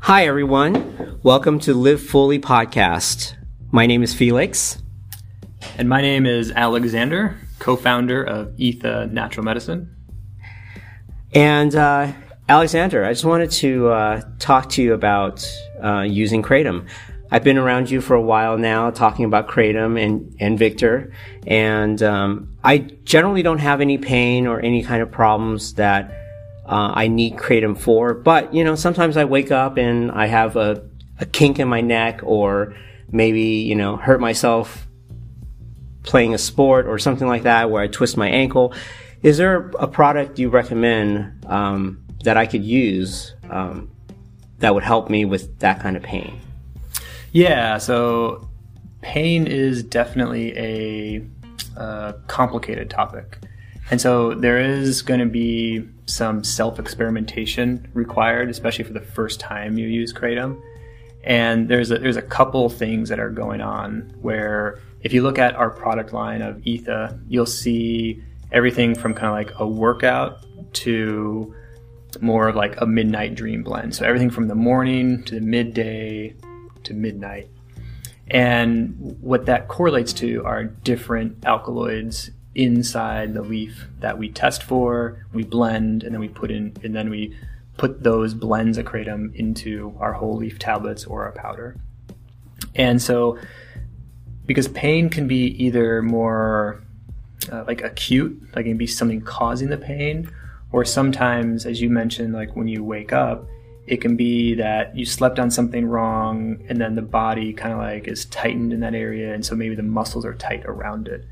Hi, everyone. Welcome to Live Fully podcast. My name is Felix. And my name is Alexander, co founder of Etha Natural Medicine. And uh, Alexander, I just wanted to uh, talk to you about uh, using Kratom. I've been around you for a while now talking about Kratom and, and Victor, and um, I generally don't have any pain or any kind of problems that uh, I need Kratom for. But, you know, sometimes I wake up and I have a, a kink in my neck or maybe, you know, hurt myself playing a sport or something like that where I twist my ankle. Is there a product you recommend um, that I could use um, that would help me with that kind of pain? Yeah, so pain is definitely a uh, complicated topic. And so there is going to be some self experimentation required, especially for the first time you use Kratom. And there's a, there's a couple things that are going on where if you look at our product line of Etha, you'll see everything from kind of like a workout to more of like a midnight dream blend. So everything from the morning to the midday to midnight. And what that correlates to are different alkaloids inside the leaf that we test for, we blend, and then we put in, and then we put those blends of kratom into our whole leaf tablets or our powder. And so, because pain can be either more uh, like acute, like it can be something causing the pain, or sometimes, as you mentioned, like when you wake up, it can be that you slept on something wrong and then the body kind of like is tightened in that area and so maybe the muscles are tight around it.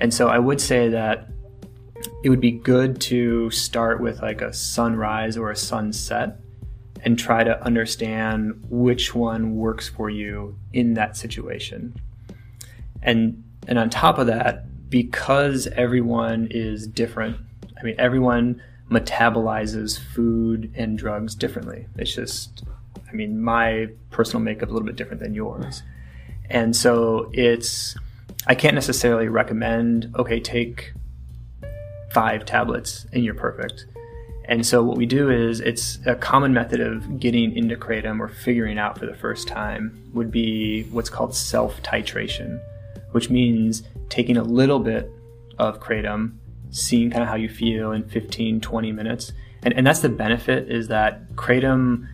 And so I would say that it would be good to start with like a sunrise or a sunset and try to understand which one works for you in that situation. And and on top of that, because everyone is different, I mean everyone metabolizes food and drugs differently. It's just, I mean, my personal makeup a little bit different than yours. And so it's, I can't necessarily recommend, okay, take five tablets and you're perfect. And so what we do is it's a common method of getting into kratom or figuring out for the first time would be what's called self titration, which means taking a little bit of kratom seeing kind of how you feel in 15, 20 minutes. And, and that's the benefit is that Kratom,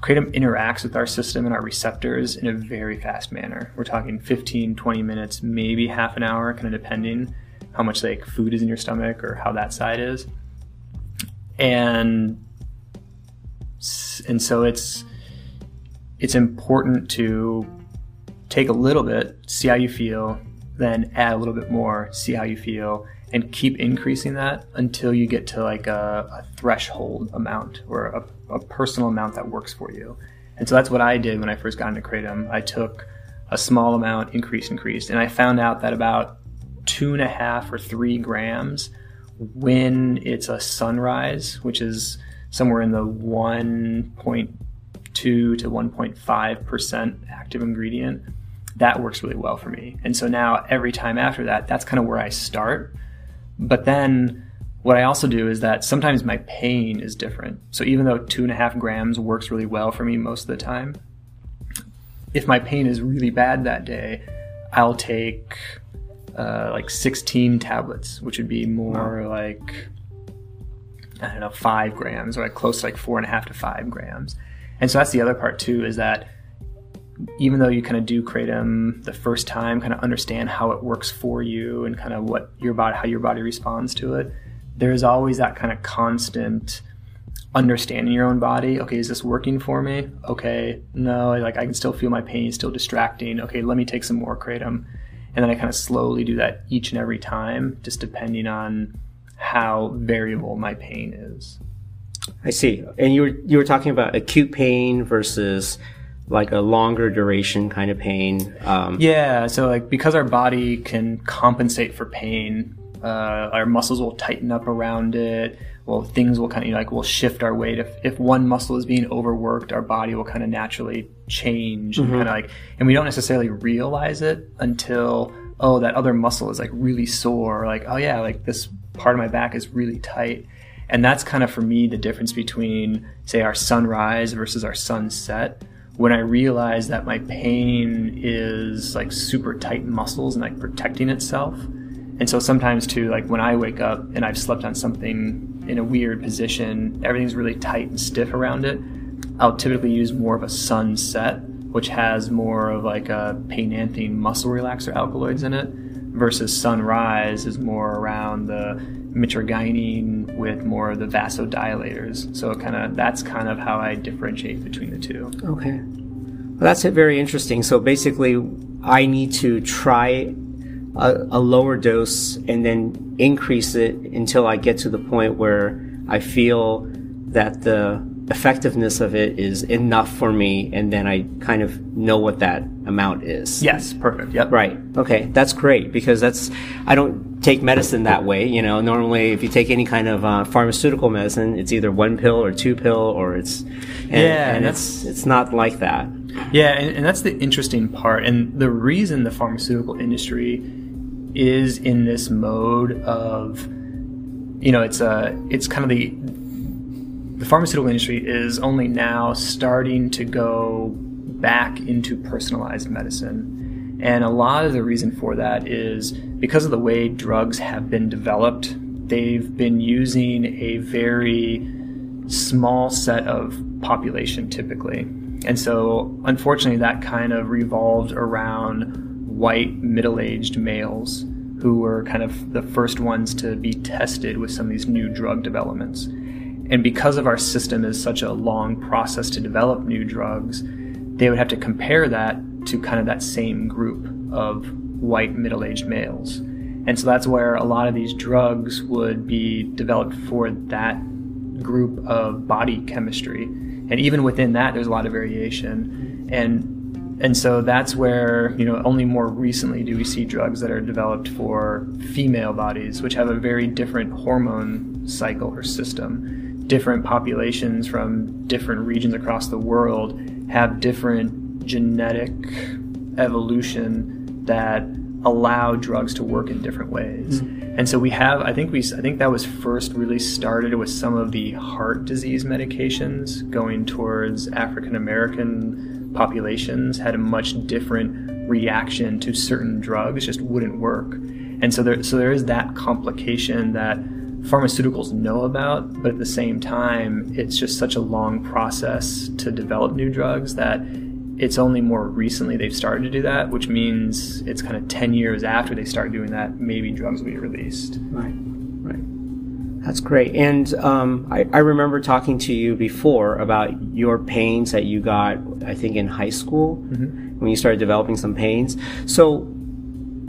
Kratom interacts with our system and our receptors in a very fast manner. We're talking 15, 20 minutes, maybe half an hour, kind of depending how much like food is in your stomach or how that side is. And and so it's it's important to take a little bit, see how you feel, then add a little bit more, see how you feel, and keep increasing that until you get to like a, a threshold amount or a, a, personal amount that works for you. And so that's what I did when I first got into Kratom. I took a small amount, increased, increased, and I found out that about two and a half or three grams when it's a sunrise, which is somewhere in the 1.2 to 1.5 percent active ingredient, that works really well for me. And so now every time after that, that's kind of where I start but then what I also do is that sometimes my pain is different. So even though two and a half grams works really well for me most of the time, if my pain is really bad that day, I'll take uh, like 16 tablets, which would be more wow. like, I don't know, five grams or like close to like four and a half to five grams. And so that's the other part too, is that even though you kind of do kratom the first time, kind of understand how it works for you and kind of what your body, how your body responds to it, there is always that kind of constant understanding your own body. Okay, is this working for me? Okay, no, like I can still feel my pain, still distracting. Okay, let me take some more kratom. And then I kind of slowly do that each and every time, just depending on how variable my pain is. I see. And you were you were talking about acute pain versus like a longer duration kind of pain. Um, yeah. So like because our body can compensate for pain, uh, our muscles will tighten up around it. Well, things will kind of you know, like we'll shift our weight. If if one muscle is being overworked, our body will kind of naturally change mm-hmm. and kind of like, and we don't necessarily realize it until oh that other muscle is like really sore. Like oh yeah, like this part of my back is really tight and that's kind of for me the difference between, say, our sunrise versus our sunset. When I realize that my pain is like super tight muscles and like protecting itself. And so sometimes too, like when I wake up and I've slept on something in a weird position, everything's really tight and stiff around it. I'll typically use more of a sunset, which has more of like a pain-anthing muscle relaxer alkaloids in it, versus sunrise is more around the mitragynine with more of the vasodilators. So kind of that's kind of how I differentiate between the two. Okay. Well, that's very interesting. So basically, I need to try a, a lower dose and then increase it until I get to the point where I feel that the effectiveness of it is enough for me and then I kind of know what that amount is. Yes, perfect. Yep. Right. Okay. That's great because that's I don't take medicine that way, you know. Normally if you take any kind of uh, pharmaceutical medicine, it's either one pill or two pill or it's and, yeah, and it's it's not like that. Yeah, and, and that's the interesting part and the reason the pharmaceutical industry is in this mode of you know, it's a it's kind of the the pharmaceutical industry is only now starting to go back into personalized medicine. And a lot of the reason for that is because of the way drugs have been developed, they've been using a very small set of population typically. And so, unfortunately, that kind of revolved around white middle aged males who were kind of the first ones to be tested with some of these new drug developments. And because of our system is such a long process to develop new drugs, they would have to compare that to kind of that same group of white middle aged males. And so that's where a lot of these drugs would be developed for that group of body chemistry. And even within that, there's a lot of variation. And and so that's where you know only more recently do we see drugs that are developed for female bodies, which have a very different hormone cycle or system different populations from different regions across the world have different genetic evolution that allow drugs to work in different ways. Mm. And so we have I think we I think that was first really started with some of the heart disease medications going towards African American populations had a much different reaction to certain drugs just wouldn't work. And so there so there is that complication that pharmaceuticals know about, but at the same time, it's just such a long process to develop new drugs that it's only more recently they've started to do that, which means it's kind of 10 years after they start doing that, maybe drugs will be released. Right, right. That's great. And um, I, I, remember talking to you before about your pains that you got, I think, in high school mm-hmm. when you started developing some pains. So,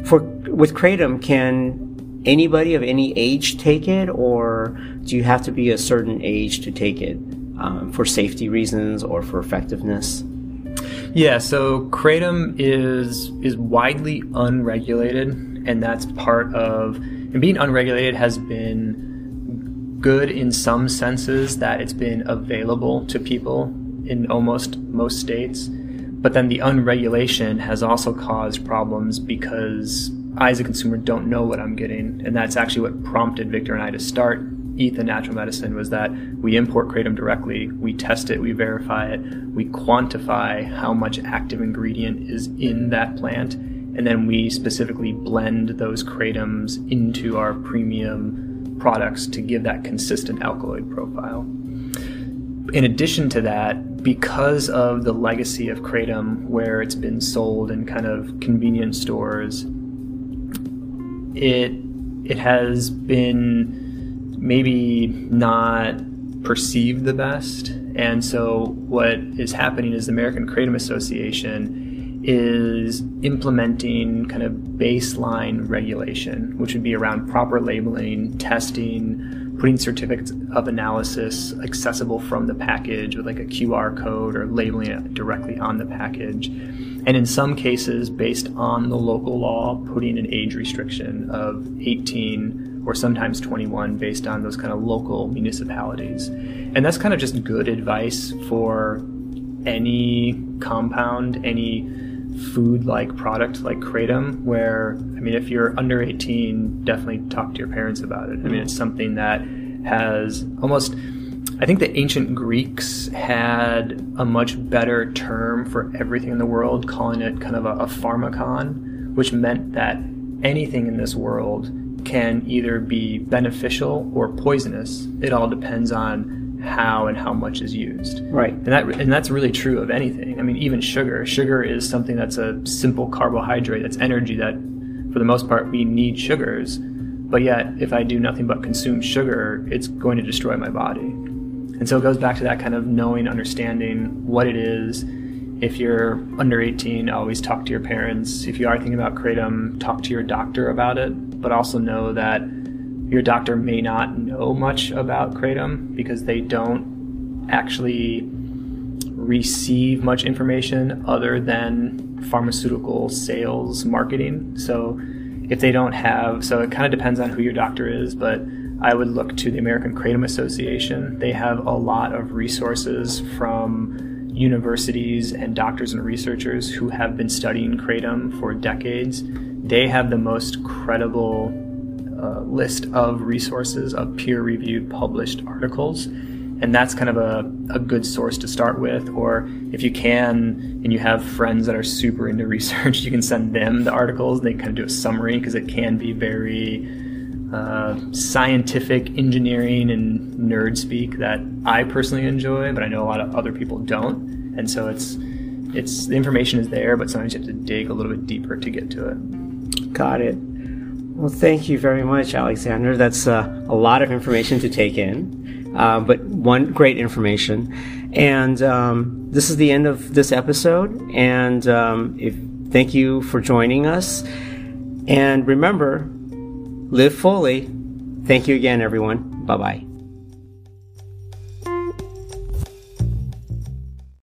for with kratom, can anybody of any age take it, or do you have to be a certain age to take it um, for safety reasons or for effectiveness? Yeah, so kratom is is widely unregulated, and that's part of. And being unregulated has been good in some senses that it's been available to people in almost most states. But then the unregulation has also caused problems because I, as a consumer, don't know what I'm getting, and that's actually what prompted Victor and I to start Etha Natural Medicine. Was that we import kratom directly, we test it, we verify it, we quantify how much active ingredient is in that plant, and then we specifically blend those kratoms into our premium products to give that consistent alkaloid profile. In addition to that, because of the legacy of kratom, where it's been sold in kind of convenience stores it it has been maybe not perceived the best. And so what is happening is the American Kratom Association is implementing kind of baseline regulation, which would be around proper labeling, testing, putting certificates of analysis accessible from the package with like a QR code or labeling it directly on the package. And in some cases, based on the local law, putting an age restriction of 18 or sometimes 21 based on those kind of local municipalities. And that's kind of just good advice for any compound, any food like product like Kratom, where, I mean, if you're under 18, definitely talk to your parents about it. I mean, it's something that has almost, I think the ancient Greeks had a much better term for everything in the world, calling it kind of a, a pharmacon, which meant that anything in this world can either be beneficial or poisonous. It all depends on how and how much is used. Right. And that and that's really true of anything. I mean, even sugar. Sugar is something that's a simple carbohydrate. That's energy that, for the most part, we need sugars. But yet, if I do nothing but consume sugar, it's going to destroy my body. And so it goes back to that kind of knowing, understanding what it is. If you're under 18, always talk to your parents. If you are thinking about kratom, talk to your doctor about it. But also know that your doctor may not know much about kratom because they don't actually receive much information other than pharmaceutical sales marketing. So if they don't have, so it kind of depends on who your doctor is, but I would look to the American Kratom Association. They have a lot of resources from universities and doctors and researchers who have been studying kratom for decades. They have the most credible uh, list of resources of peer reviewed published articles. And that's kind of a, a good source to start with. Or if you can, and you have friends that are super into research, you can send them the articles and they kind of do a summary because it can be very uh, scientific engineering and nerd speak that I personally enjoy, but I know a lot of other people don't. And so it's it's the information is there, but sometimes you have to dig a little bit deeper to get to it. Got it. Well, thank you very much, Alexander. That's uh, a lot of information to take in, uh, but one great information. And um, this is the end of this episode. And um, if, thank you for joining us. And remember, live fully. Thank you again, everyone. Bye bye.